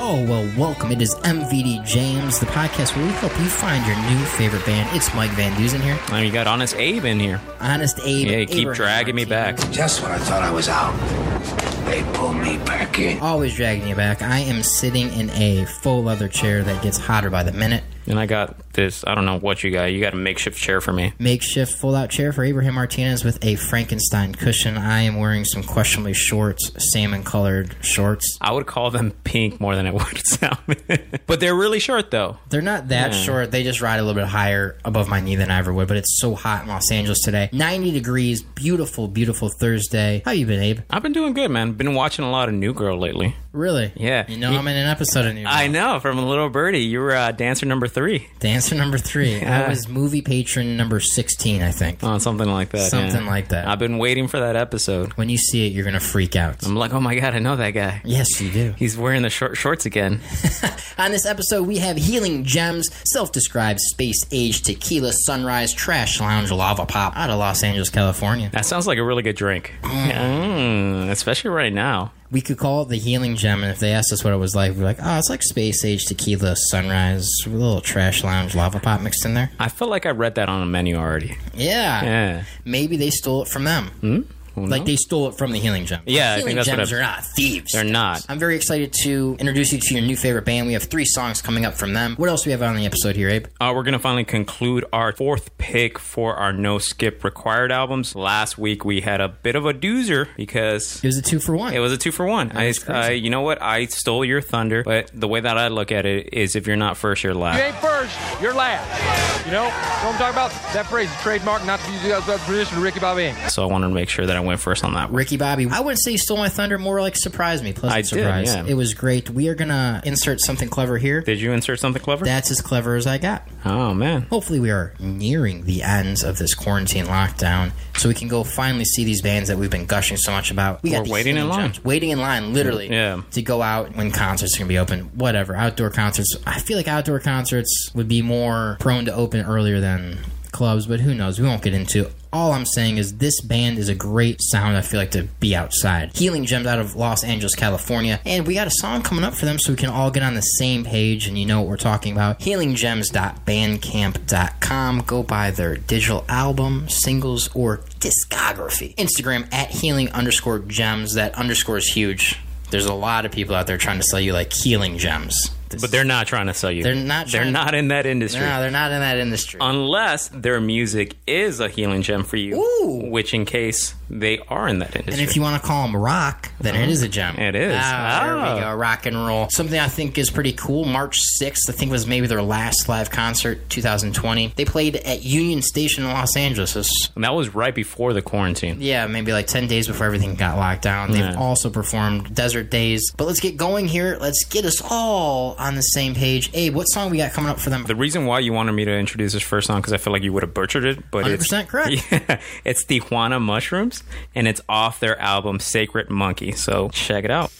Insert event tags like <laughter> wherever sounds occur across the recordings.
Oh, well, welcome. It is MVD Jams, the podcast where we help you find your new favorite band. It's Mike Van Dusen here. And you got Honest Abe in here. Honest Abe. Yeah, you keep Abraham dragging me back. Just when I thought I was out, they pulled me back in. Always dragging you back. I am sitting in a full leather chair that gets hotter by the minute. And I got this, I don't know what you got. You got a makeshift chair for me. Makeshift fold out chair for Abraham Martinez with a Frankenstein cushion. I am wearing some questionably shorts, salmon colored shorts. I would call them pink more than it <laughs> would salmon. but they're really short though. They're not that Yeah. short. They just ride a little bit higher above my knee than I ever would. But it's so hot in Los Angeles today. 90 degrees. Beautiful, beautiful Thursday. How you been, Abe? I've been doing good, man. Been watching a lot of New Girl lately. Really? Yeah. You know, I'm in an episode of New Girl. I know, from a little birdie. You were uh, dancer number three. Dancer number three. I was movie patron number 16, I think. Oh, something like that. Something yeah. like that. I've been waiting for that episode. When you see it, you're going to freak out. I'm like, oh my god, I know that guy. Yes, you do. He's wearing the short shorts again. <laughs> On this episode, we have Healing Gems, self described space age tequila sunrise trash lounge lava pop out of Los Angeles, California. That sounds like a really good drink. Mm, especially right now. We could call it the Healing Gem, and if they asked us what it was like, we'd be like, oh, it's like space age tequila sunrise, with a little trash lounge lava pop mixed in there. I feel like I read that on a menu already. Yeah. Yeah. Maybe they stole it from them. Hmm? Who Like knows? they stole it from the Healing Gem. Yeah, I Healing think that's what Gems I've- are not thieves. They're not. I'm very excited to introduce you to your new favorite band. We have three songs coming up from them. What else do we have on the episode here, Abe? Uh, we're gonna finally conclude our fourth pick for our no skip required albums. Last week we had a bit of a doozer because It was a two for one. it was a two for one. I, was crazy. I, you know what? I stole your thunder, but the way that I look at it is, if you're not first, you're last. You ain't first, you're last. You know, know what I'm talking about? That phrase, trademark, not to use the other tradition of Ricky Bobby. So I wanted to make sure that I went first on that. one. Ricky Bobby. I wouldn't say he stole my thunder, more like surprised me. Pleasant I did, surprise. yeah. It was great. We are gonna insert something clever here. Did you insert something clever? That's as clever as I got. oh man. Hopefully, we are nearing the ends of this quarantine lockdown, so we can go finally see these bands that we've been gushing so much about. We We're the waiting in line. Waiting in line, literally, Yeah. to go out when concerts are gonna be open. Whatever, outdoor concerts. I feel like outdoor concerts would be more prone to open earlier than clubs, but who knows? We won't get into. All I'm saying is this band is a great sound. I feel like to be outside. Healing Gems out of Los Angeles, California, and we got a song coming up for them, so we can all get on the same page and you know what we're talking about. HealingGems.bandcamp.com. Go buy their digital album, singles, or discography. Instagram at healing underscore gems. That underscore is huge. There's a lot of people out there trying to sell you like healing gems. This- But they're not trying to sell you. They're not They're not in that industry. no, they're not in that industry. Unless their music is a healing gem for you, Ooh. which in case they are in that industry. And if you want to call them rock, then it is a gem. It is. Ah, there Oh. we go. Rock and roll. Something I think is pretty cool. March 6th, I think was maybe their last live concert, 2020. They played at Union Station in Los Angeles. And that was right before the quarantine. yeah, maybe like 10 days before everything got locked down. They've Yeah. also performed Desert Days. But let's get going here. Let's get us all on the same page. Abe, what song we got coming up for them? The reason why you wanted me to introduce this first song because I feel like you would have butchered it, but 100% it's correct. <laughs> Yeah, it's Tijuana Mushrooms, and it's off their album Sacred Monkey. So check it out.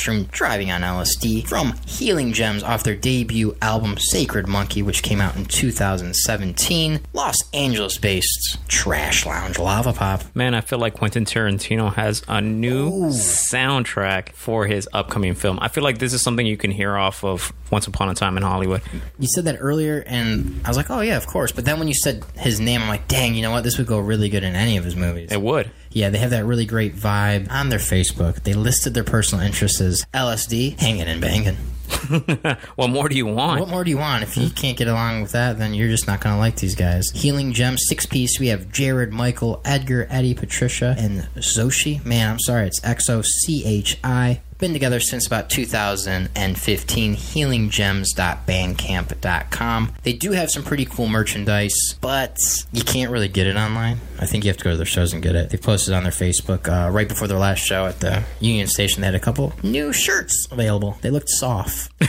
Mushroom Driving on LSD from Healing Gems off their debut album Sacred Monkey, which came out in 2017. Los Angeles based Trash Lounge Lava Pop. Man, I feel like Quentin Tarantino has a new soundtrack for his upcoming film. I feel like this is something you can hear off of Once Upon a Time in Hollywood. You said that earlier, and I was like, oh, yeah, of course. But then when you said his name, I'm like, dang, you know what? This would go really good in any of his movies. It would. Yeah, they have that really great vibe on their Facebook. They listed their personal interests as LSD, hanging and banging. <laughs> What more do you want? What more do you want? If you can't get along with that, then you're just not going to like these guys. Healing Gem, six piece. We have Jared, Michael, Edgar, Eddie, Patricia, and Zoshi. Man, I'm sorry, it's X O C H I. Been together since about 2015. HealingGems.bandcamp.com. They do have some pretty cool merchandise, but you can't really get it online. I think you have to go to their shows and get it. They posted on their Facebook uh, right before their last show at the Union Station. They had a couple new shirts available. They looked soft, <laughs>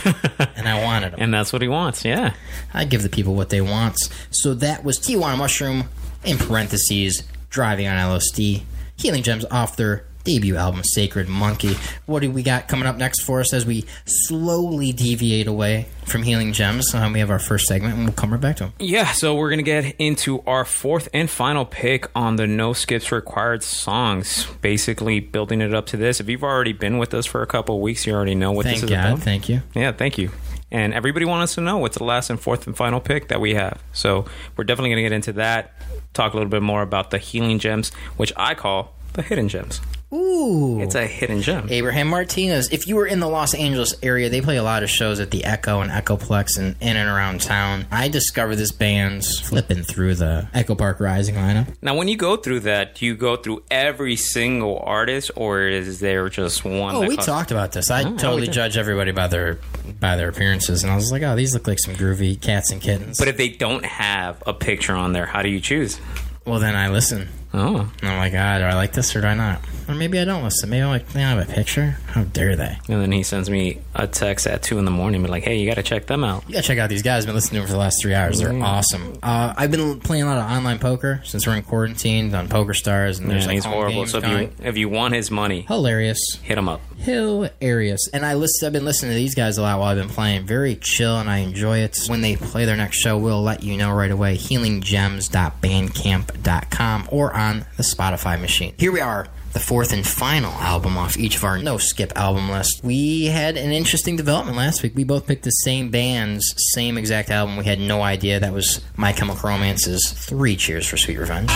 and I wanted them. and that's what he wants, yeah. I give the people what they want. So that was Tijuana Mushroom, in parentheses, driving on LSD, Healing Gems off their debut album, Sacred Monkey. What do we got coming up next for us as we slowly deviate away from Healing Gems? Um, we have our first segment, and we'll come right back to them. Yeah, so we're gonna get into our fourth and final pick on the no skips required songs. Basically, building it up to this. If you've already been with us for a couple of weeks, you already know what Thank this is God. about. Thank you. Yeah, thank you. And everybody wants us to know what's the last and fourth and final pick that we have. So we're definitely going to get into that. Talk a little bit more about the healing gems, which I call the hidden gems. Ooh. It's a hidden gem. Abraham Martinez. If you were in the Los Angeles area, they play a lot of shows at the Echo and Echoplex and in and around town. I discovered this band flipping through the Echo Park Rising lineup. Now, when you go through that, do you go through every single artist, or is there just one? Oh, we talked about this. I Oh, totally judge everybody by their by their appearances, and I was like, oh, these look like some groovy cats and kittens. But if they don't have a picture on there, how do you choose? well, then I listen. Oh, I'm like, ah, do I like this or do I not? Or maybe I don't listen. Maybe I'm like, they don't have a picture. How dare they? and then he sends me a text at two in the morning, be like, "Hey, you got to check them out." You gotta check out these guys. I've been listening to them for the last three hours. They're awesome. Uh, I've been playing a lot of online poker since we're in quarantine on Poker Stars, and there's Yeah, like he's home horrible. games So if going. you if you want his money, hilarious, hit him up. hilarious. And I listen. I've been listening to these guys a lot while I've been playing. Very chill, and I enjoy it. When they play their next show, we'll let you know right away. HealingGems.bandcamp.com or on the Spotify machine. Here we are. The fourth and final album off each of our no skip album list. We had an interesting development last week. We both picked the same band's same exact album. We had no idea that was My Chemical Romance's Three Cheers for Sweet Revenge.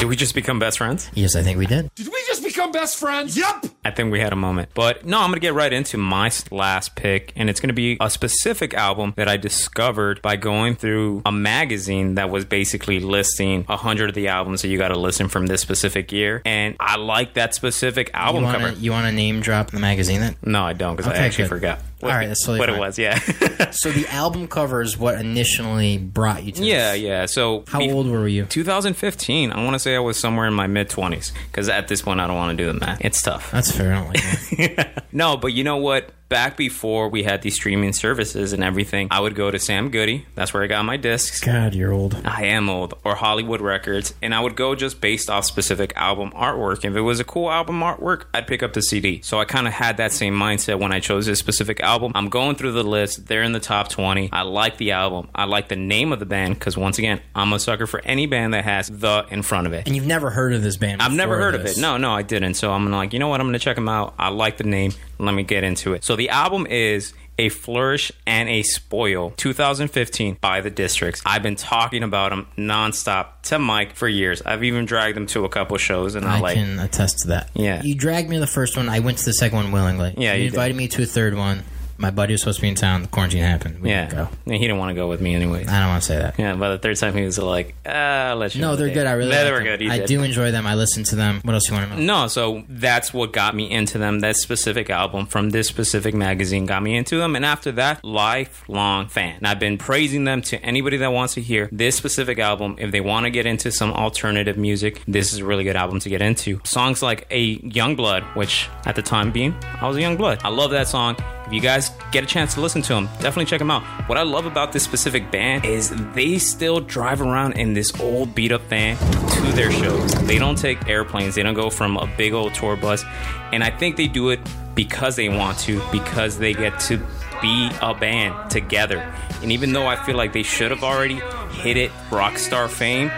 Did we just become best friends? Yes, I think we did. Did we just become best friends? Yup. I think we had a moment. But no, I'm going to get right into my last pick, and it's going to be a specific album that I discovered by going through a magazine that was basically listing 100 of the albums that you got to listen from this specific year. And I like that specific You album want cover. you want to name drop the magazine then? no, I don't, because Okay, I actually good. forgot. All right, that's totally what fine. it was. Yeah, <laughs> So the album cover is what initially brought you to yeah, this. yeah. So How old were you? 2015. I want to say I was somewhere in my mid 20s because at this point I don't want to do the math. It's tough. That's fair. I don't like <laughs> that. No, but you know what? Back before we had these streaming services and everything, I would go to Sam Goody. That's where I got my discs. God, you're old. I am old, or Hollywood Records, and I would go just based off specific album artwork. If it was a cool album artwork, I'd pick up the CD. So I kind of had that same mindset when I chose this specific album. I'm going through the list, they're in the top 20. I like the album, I like the name of the band, because once again, I'm a sucker for any band that has the in front of it. And you've never heard of this band? I've never heard of it. No, no, I didn't. So I'm like, you know what? I'm going to check them out. I like the name. Let me get into it. So the album is A Flourish and a Spoil 2015 by The Districts. I've been talking about them nonstop to Mike for years. I've even dragged them to a couple shows and I, I like can attest to that. Yeah. You dragged me to the first one. I went to the second one willingly. Yeah, You, you did. invited me to a third one. My buddy was supposed to be in town. The quarantine happened. We yeah. didn't go. And he didn't want to go with me anyway. I don't want to say that. Yeah, by the third time he was like, ah, let you No, they're good. I really they were them. good. I did. do enjoy them. I listen to them. What else you want to know? No, so that's what got me into them. That specific album from this specific magazine got me into them. And after that, lifelong fan. And I've been praising them to anybody that wants to hear this specific album. If they want to get into some alternative music, this is a really good album to get into. Songs like A Young Blood, which at the time being, I was a young blood. I love that song. You guys get a chance to listen to them, definitely check them out. What I love about this specific band is they still drive around in this old beat up van to their shows. They don't take airplanes, they don't go from a big old tour bus. And I think they do it because they want to, because they get to be a band together. And even though I feel like they should have already hit it rock star fame,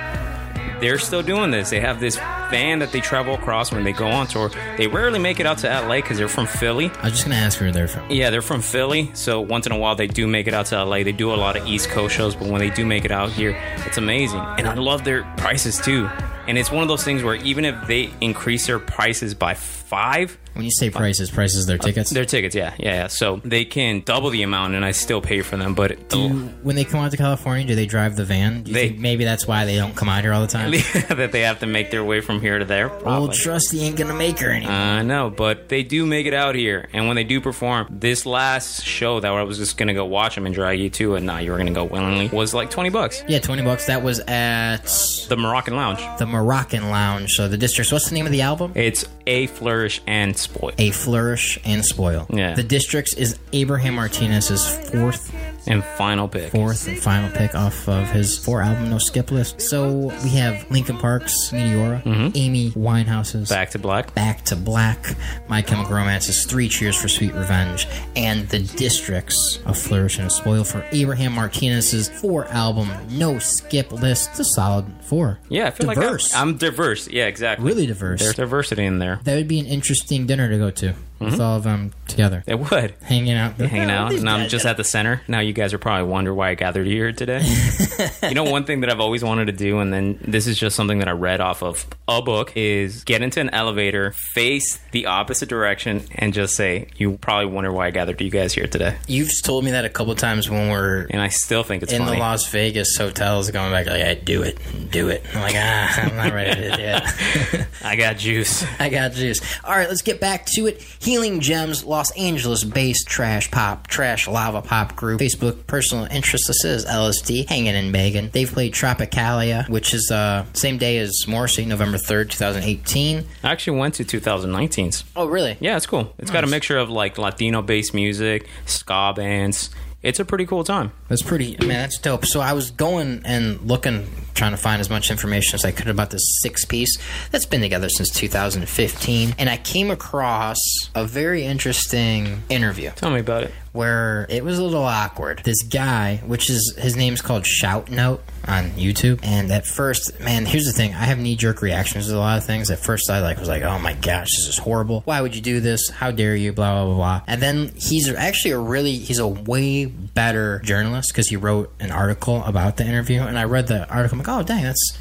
they're still doing this. They have this van that they travel across when they go on tour. They rarely make it out to LA because they're from Philly. I was just gonna ask where they're from. Yeah, they're from Philly, so once in a while they do make it out to LA. They do a lot of East Coast shows, but when they do make it out here, it's amazing. And I love their prices too. And it's one of those things where even if they increase their prices by five, When you say prices, prices their uh, tickets. their tickets, yeah, yeah, yeah. So they can double the amount, and I still pay for them. But do when they come out to California, do they drive the van? Do you They- think maybe that's why they don't come out here all the time? <laughs> that they have to make their way from here to there. Old Probably. Trusty ain't gonna make her anymore. I know, but they do make it out here, and when they do perform, this last show that I was just gonna go watch them and drag you to, and now you were gonna go willingly, was like twenty bucks. yeah, twenty bucks. That was at The Moroccan Lounge. the Moroccan Lounge. So the districts. What's the name of the album? It's a flourish and spoil. A flourish and spoil. Yeah. The districts is Abraham Martinez's fourth And final pick. fourth and final pick off of his four album no skip list. So we have Linkin Park's Meteora, mm-hmm. Amy Winehouse's Back to black. Back to Black, My Chemical Romance's Three Cheers for Sweet Revenge, and the Districts of Flourish and Spoil for Abraham Martinez's four album no skip list. It's a solid four. Yeah, I feel diverse. like I'm, I'm diverse. Yeah, exactly. really diverse. There's diversity in there. that would be an interesting dinner to go to Mm-hmm. with all of them together, It would. hanging out, Hanging out, and I'm just at the center. Now you guys are probably wonder why I gathered you here today. <laughs> you know, one thing that I've always wanted to do, and then this is just something that I read off of a book, is get into an elevator, face the opposite direction, and just say, "You probably wonder why I gathered you guys here today." You've told me that a couple times when we're And I still think it's in funny. the Las Vegas hotels going back like, I do it, do it. I'm like, ah, I'm not ready to do it. <laughs> I got juice. <laughs> I got juice. All right, let's get back to it. Healing Gems, Los Angeles based trash pop, trash lava pop group. Facebook personal interest. This is LSD, hanging and Megan. They've played Tropicalia, which is uh same day as Morrissey, November 3rd, 2018. I actually went to 2019's. Oh, really? Yeah, it's cool. It's got a mixture of like Latino based music, ska bands. It's a pretty cool time. That's pretty, man, that's dope. So I was going and looking, trying to find as much information as I could about this six piece that's been together since 2015. And I came across a very interesting interview Tell me about it. Where it was a little awkward. This guy, which is his name's called Shout Note on YouTube, and at first, man, here's the thing: I have knee jerk reactions to a lot of things. At first, I like was like, "Oh my gosh, this is horrible! Why would you do this? How dare you?" Blah blah blah. blah. And then he's actually a really he's a way better journalist because he wrote an article about the interview, and I read the article. I'm like, "Oh dang, that's."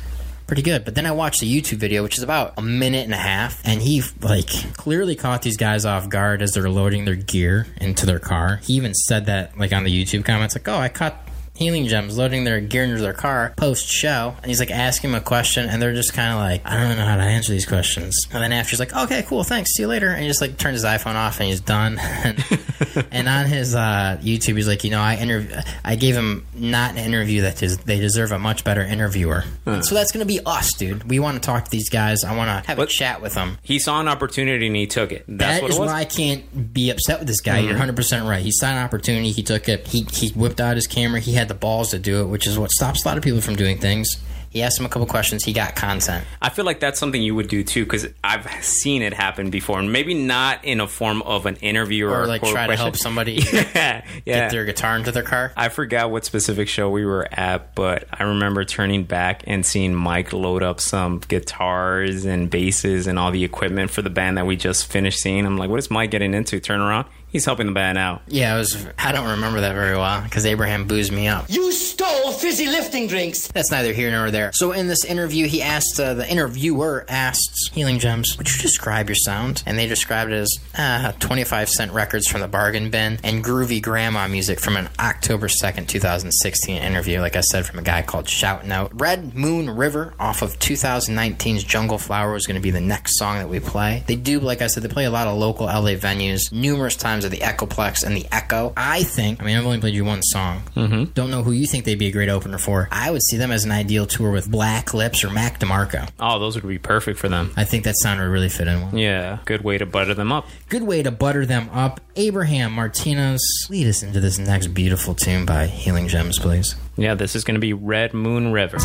Pretty good. But then I watched the YouTube video, which is about a minute and a half, and he like clearly caught these guys off guard as they're loading their gear into their car. He even said that like on the YouTube comments, like, "Oh, I caught." Healing gems loading their gear into their car post show, and he's like asking him a question, and they're just kind of like, I don't know how to answer these questions. And then after he's like, Okay, cool, thanks, see you later, and he just like turns his iPhone off and he's done. and, <laughs> and on his uh, YouTube, he's like, you know, I interview, I gave him not an interview that is, they deserve a much better interviewer. So that's gonna be us, dude. We want to talk to these guys. I want to have a chat with them. He saw an opportunity and he took it. That's That what is it was. why I can't be upset with this guy. You're 100 percent right. He saw an opportunity. He took it. He he whipped out his camera. He had the balls to do it, which is what stops a lot of people from doing things. He asked him a couple questions. He got content. I feel like that's something you would do too, because I've seen it happen before, and maybe not in a form of an interview or, Or like try to help somebody yeah, <laughs> yeah. get their guitar into their car. I forgot what specific show we were at, but I remember turning back and seeing Mike load up some guitars and basses and all the equipment for the band that we just finished seeing. I'm like, what is Mike getting into? Turn around. He's helping the band out. Yeah, it was. I don't remember that very well because Abraham boozed me up. You stole fizzy lifting drinks. That's neither here nor there. So in this interview, he asked uh, the interviewer asked Healing Gems, "Would you describe your sound?" And they described it as uh, 25 cent records from the bargain bin and groovy grandma music from an October 2nd, 2016 interview. Like I said, from a guy called Shoutin' Out. Red Moon River off of 2019's Jungle Flower was going to be the next song that we play. They do, like I said, they play a lot of local LA venues. Numerous times terms of the Echoplex and the Echo. I think, I mean, I've only played you one song. Mm-hmm. Don't know who you think they'd be a great opener for. I would see them as an ideal tour with Black Lips or Mac DeMarco. Oh, those would be perfect for them. I think that sound would really fit in well. Yeah, good way to butter them up. Good way to butter them up. Abraham Martinez, lead us into this next beautiful tune by Healing Gems, please. Yeah, this is going to be Red Moon River.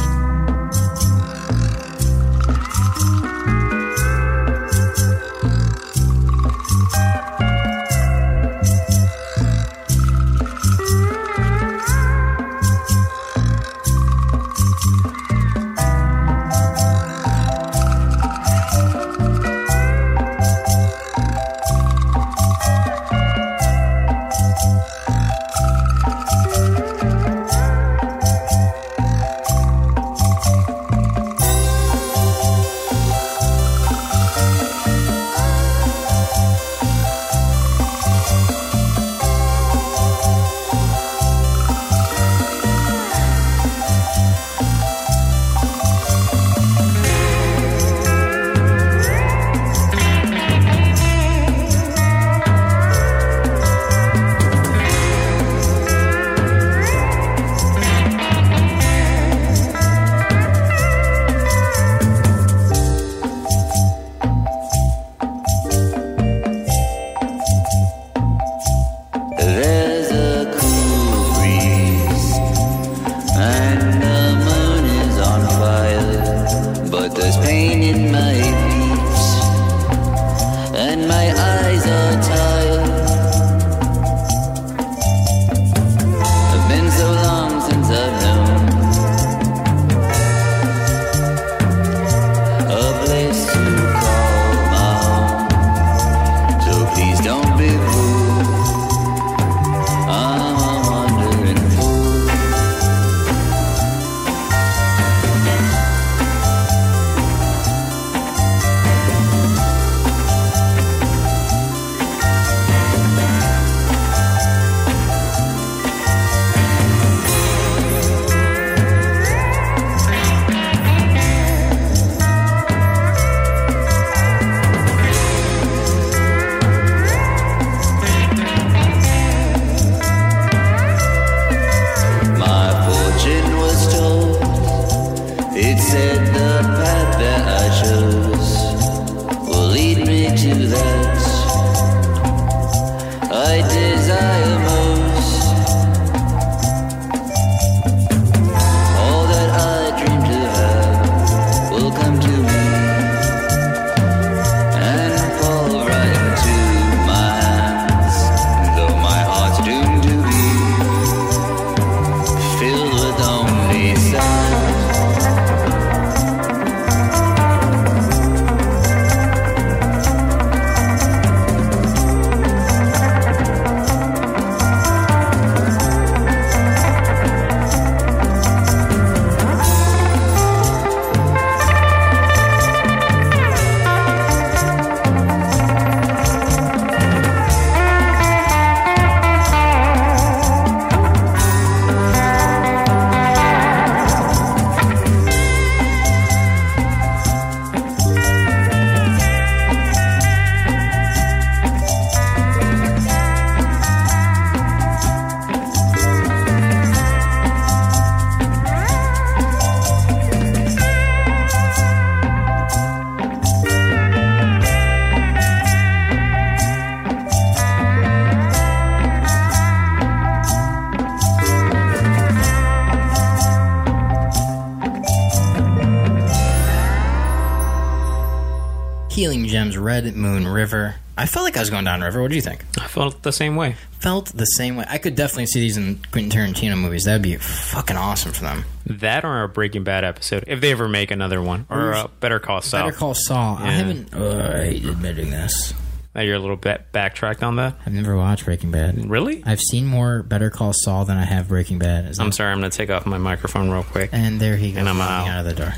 Red Moon River. I felt like I was going down river. What do you think? I felt the same way. Felt the same way. I could definitely see these in Quentin Tarantino movies. That'd be fucking awesome for them. That or a Breaking Bad episode, if they ever make another one, or uh, Better Call Saul. Better Call Saul. I haven't. Uh, I hate admitting this. Now you're a little bit backtracked on that. I've never watched Breaking Bad. Really? I've seen more Better Call Saul than I have Breaking Bad. I'm sorry. I'm going to take off my microphone real quick. And there he goes. And I'm out. out of the door.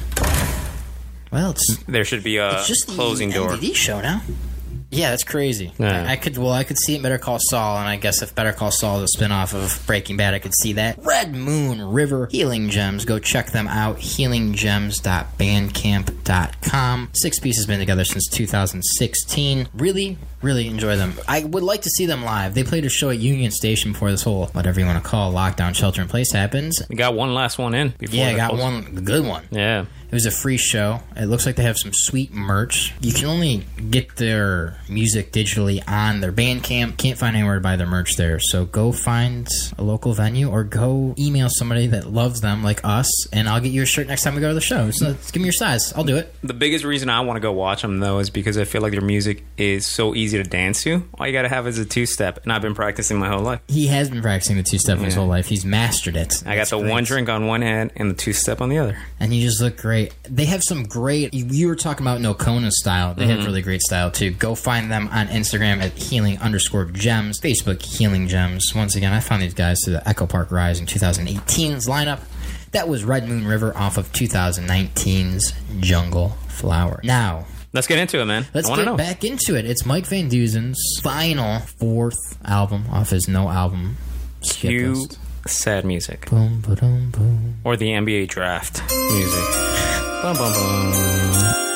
Well, it's There should be a it's just the closing door. NDD show now. Yeah, that's crazy. Yeah. I, I could well, I could see it Better Call Saul, and I guess if Better Call Saul is a spinoff of Breaking Bad, I could see that. Red Moon River Healing Gems. Go check them out. HealingGems.bandcamp.com. Six Piece has been together since 2016. Really, Really enjoy them. I would like to see them live. They played a show at Union Station before this whole whatever you want to call lockdown shelter in place happens. We got one last one in. Before Yeah, got post- one good one. Yeah. It was a free show. It looks like they have some sweet merch. You can only get their music digitally on their Bandcamp. Can't find anywhere to buy their merch there. So go find a local venue or go email somebody that loves them like us, and I'll get you a shirt next time we go to the show. So give me your size. I'll do it. The biggest reason I want to go watch them though is because I feel like their music is so easy to dance to. All you got to have is a two step, and I've been practicing my whole life. He has been practicing the two step his whole life. He's mastered it. I got the great. one drink on one hand and the two step on the other. and you just look great. They have some great. You were talking about No Kona style. They have mm-hmm. really great style too. Go find them on Instagram at healing underscore gems, Facebook healing gems. Once again, I found these guys to the Echo Park Rising 2018's lineup. That was Red Moon River off of 2019's Jungle Flower. Now. Let's get into it, man. Let's get know. back into it. It's Mike Van Duzen's final fourth album off his no album. Cue list. sad music Boom, ba-dum, boom. or the NBA draft music. <laughs> Bum, bum, bum.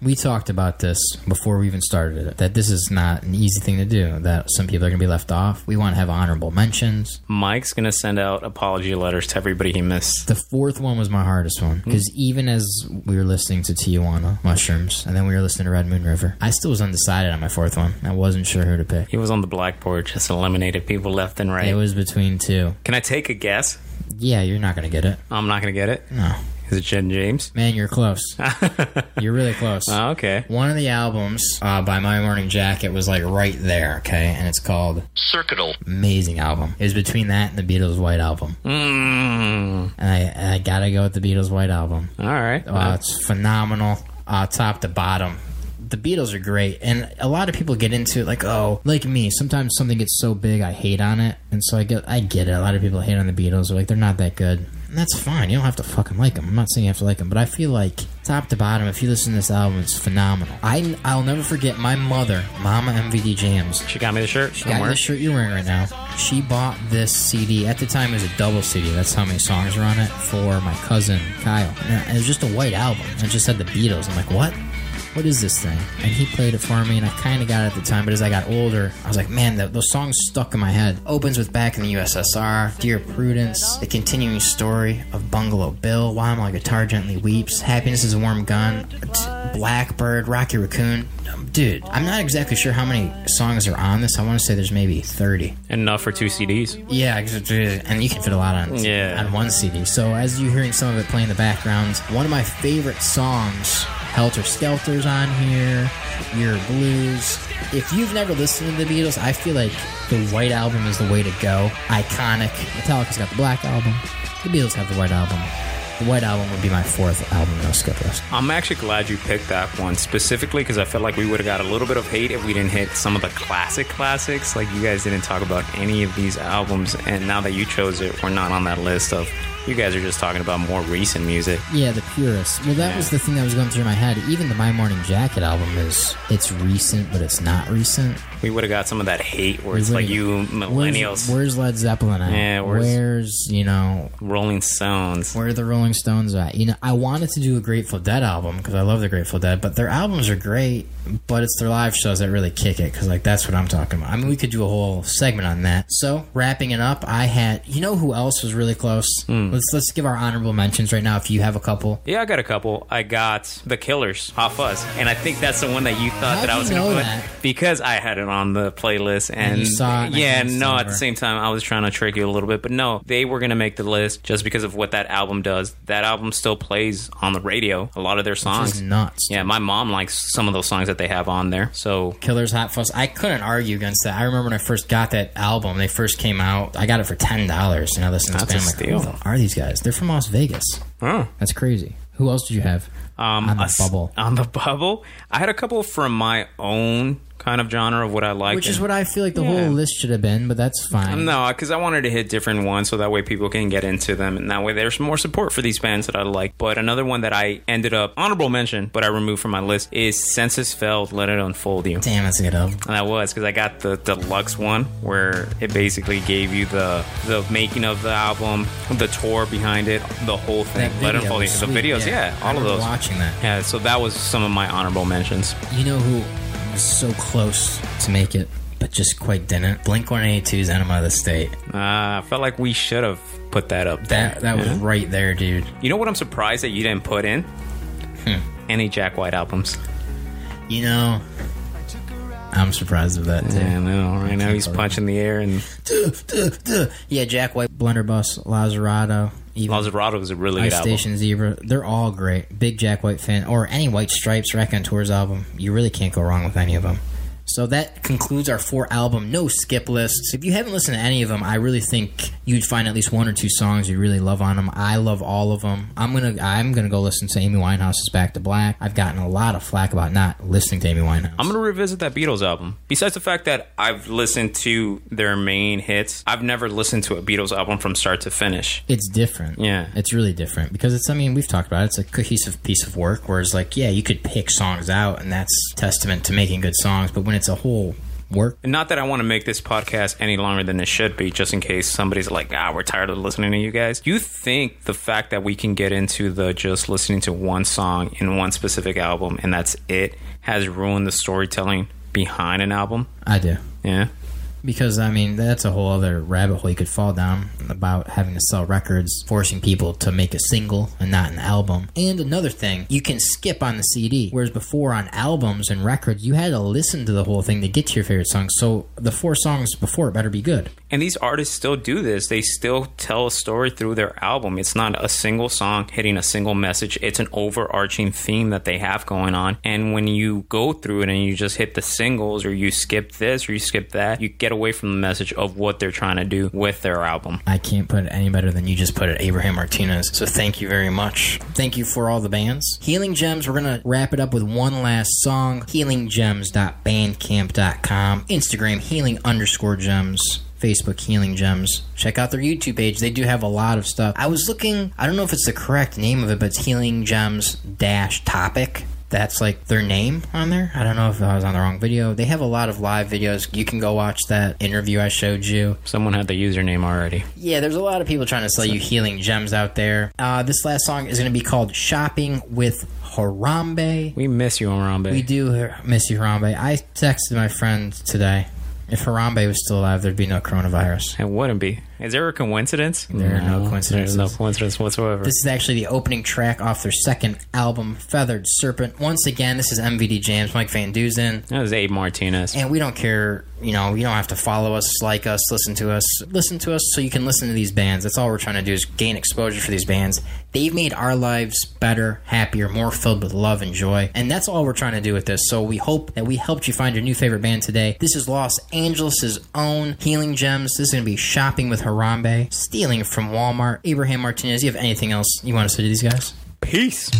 We talked about this before we even started it. That this is not an easy thing to do. That some people are going to be left off. We want to have honorable mentions. Mike's gonna send out apology letters to everybody he missed. The fourth one was my hardest one hmm. because even as we were listening to Tijuana Mushrooms and then we were listening to Red Moon River, I still was undecided on my fourth one. I wasn't sure who to pick. He was on the blackboard, just eliminated people left and right. It was between two. Can I take a guess? Yeah, you're not going to get it. I'm not gonna get it. No, Is it Jim James? man, you're close. <laughs> you're really close. Oh, okay. One of the albums uh, by My Morning Jacket was like right there, okay, and it's called Circuital. amazing album. It was between that and the Beatles' White Album. Mm. And I, I gotta go with the Beatles' White Album. All right. Wow, it's phenomenal, uh, top to bottom. The Beatles are great, and a lot of people get into it like, oh, like me. Sometimes something gets so big, I hate on it, and so I get, I get it. A lot of people hate on the Beatles, they're like they're not that good, and that's fine. You don't have to fucking like them. I'm not saying you have to like them, but I feel like top to bottom, if you listen to this album, it's phenomenal. I, I'll never forget my mother, Mama MVD Jams. she got me the shirt. She Got Somewhere. the shirt you're wearing right now. She bought this CD. At the time, it was a double CD. That's how many songs were on it for my cousin Kyle. And it was just a white album. It just had the Beatles. I'm like, what? What is this thing? And he played it for me, and I kind of got it at the time. But as I got older, I was like, man, the, those songs stuck in my head. Opens with Back in the USSR, Dear Prudence, the continuing story of Bungalow Bill, While My Guitar Gently Weeps, Happiness is a Warm Gun, Blackbird, Rocky Raccoon. Um, Dude, I'm not exactly sure how many songs are on this. I want to say there's maybe 30. Enough for two CDs. Yeah, and you can fit a lot on Yeah. on one CD. So as you're hearing some of it play in the background, one of my favorite songs, Helter Skelter's on here, Your Blues. If you've never listened to the Beatles, I feel like the White Album is the way to go. Iconic. Metallica's got the Black Album. The Beatles have the White Album. The White Album would be my fourth album no skip list. I'm actually glad you picked that one specifically because I felt like we would have got a little bit of hate if we didn't hit some of the classic classics. Like you guys didn't talk about any of these albums, and now that you chose it, we're not on that list of. You guys are just talking about more recent music. Yeah, the purists. Well, that was the thing that was going through my head. Even the My Morning Jacket album is it's recent, but it's not recent. We would have got some of that hate where We it's like you millennials, Where's, where's Led Zeppelin at? Yeah, where's- where's you know Rolling Stones. where are the Rolling Stones at? You know, I wanted to do a Grateful Dead album because I love the Grateful Dead, but their albums are great, but it's their live shows that really kick it because like that's what I'm talking about. I mean, we could do a whole segment on that. So wrapping it up, I had you know who else was really close? Hmm. Hmm. Let's let's give our honorable mentions right now. If you have a couple, Yeah, I got a couple. I got The Killers, Hot Fuss, and I think that's the one that you thought How'd that I was going to put that? because I had it on the playlist, and, it and yeah, no, at the same time I was trying to trick you a little bit, but no, they were going to make the list just because of what that album does. That album still plays on the radio. A lot of their songs. is nuts. Yeah, my mom likes some of those songs that they have on there. So Killers Hot Fuss. I couldn't argue against that. I remember when I first got that album, they first came out. I got it for ten dollars. You know, this That's a. I'm like, steal. These guys? They're from Las Vegas. oh. That's crazy. Who else did you have um, on the a s- bubble? On the <laughs> bubble, I had a couple from my own kind of genre of what I like. Which is what I feel like the Yeah. whole list should have been, but that's fine. No, because I wanted to hit different ones so that way people can get into them, and that way there's more support for these bands that I like. But another one that I ended up honorable mention, but I removed from my list is Senses Failed, Let It Enfold You. Damn, that's a good album. And that was because I got the deluxe one where it basically gave you the the making of the album, the tour behind it, the whole thing. That Let It video Enfold You. was The sweet, videos, yeah, I all of remember those. Watching that, Yeah, so that was some of my honorable mentions. you know who was so close to make it, but just quite didn't. Blink 182's Enema of the State. Uh, I felt like we should have put that up. there. That that was right there, dude. You know what I'm surprised that you didn't put in? Hmm. Any Jack White albums. You know, I'm surprised of that too. Yeah, know. Right now he's punching the air, and Duh, duh, duh. Yeah, Jack White, Blunderbuss, Lazaretto, even was a really good Ice album. Station Zebra. They're all great. Big Jack White fan, or any White Stripes Raconteurs album. You really can't go wrong with any of them. So that concludes our four album no skip lists. If you haven't listened to any of them, I really think you'd find at least one or two songs you really love on them. I love all of them. I'm gonna I'm gonna go listen to Amy Winehouse's Back to Black. I've gotten a lot of flack about not listening to Amy Winehouse. I'm gonna revisit that Beatles album. Besides the fact that I've listened to their main hits, I've never listened to a Beatles album from start to finish. it's different. Yeah. It's really different because it's, I mean, we've talked about it. It's a cohesive piece of work. Whereas, like, yeah, you could pick songs out and that's testament to making good songs. But when it's a whole work, And not that I want to make this podcast any longer than it should be, just in case somebody's like, ah, we're tired of listening to you guys. You think the fact that we can get into the just listening to one song in one specific album and that's it has ruined the storytelling behind an album? I do. Yeah. Because, I mean, that's a whole other rabbit hole you could fall down about having to sell records, forcing people to make a single and not an album. And another thing, you can skip on the CD. Whereas before on albums and records, you had to listen to the whole thing to get to your favorite song. So the four songs before it better be good. And these artists still do this. They still tell a story through their album. It's not a single song hitting a single message. It's an overarching theme that they have going on. And when you go through it and you just hit the singles or you skip this or you skip that, you get away from the message of what they're trying to do with their album. I can't put it any better than you just put it, Abraham Martinez. So thank you very much. Thank you for all the bands. Healing Gems, we're going to wrap it up with one last song. HealingGems.bandcamp.com. Instagram, healing underscore gems. Facebook Healing Gems. Check out their YouTube page. They do have a lot of stuff. I was looking, I don't know if it's the correct name of it, but it's Healing Gems dash topic. That's like their name on there. I don't know if I was on the wrong video. They have a lot of live videos. You can go watch that interview I showed you. Someone had the username already. Yeah, there's a lot of people trying to sell you healing gems out there. Uh, this last song is going to be called Shopping with Harambe. We miss you, Harambe. We do miss you, Harambe. I texted my friend today. If Harambe was still alive, there'd be no coronavirus. It wouldn't be. Is there a coincidence? There are no There's coincidences. no coincidence whatsoever. This is actually the opening track off their second album, Feathered Serpent. Once again, this is MVD Jams, Mike Van Duzen. that was Abe Martinez. And we don't care, you know, you don't have to follow us, like us, listen to us. Listen to us so you can listen to these bands. That's all we're trying to do is gain exposure for these bands. They've made our lives better, happier, more filled with love and joy. And that's all we're trying to do with this. So we hope that we helped you find your new favorite band today. This is Los Angeles' own Healing Gems. This is going to be Shopping with Harambe, stealing from Walmart. Abraham Martinez, you have anything else you want to say to these guys? Peace.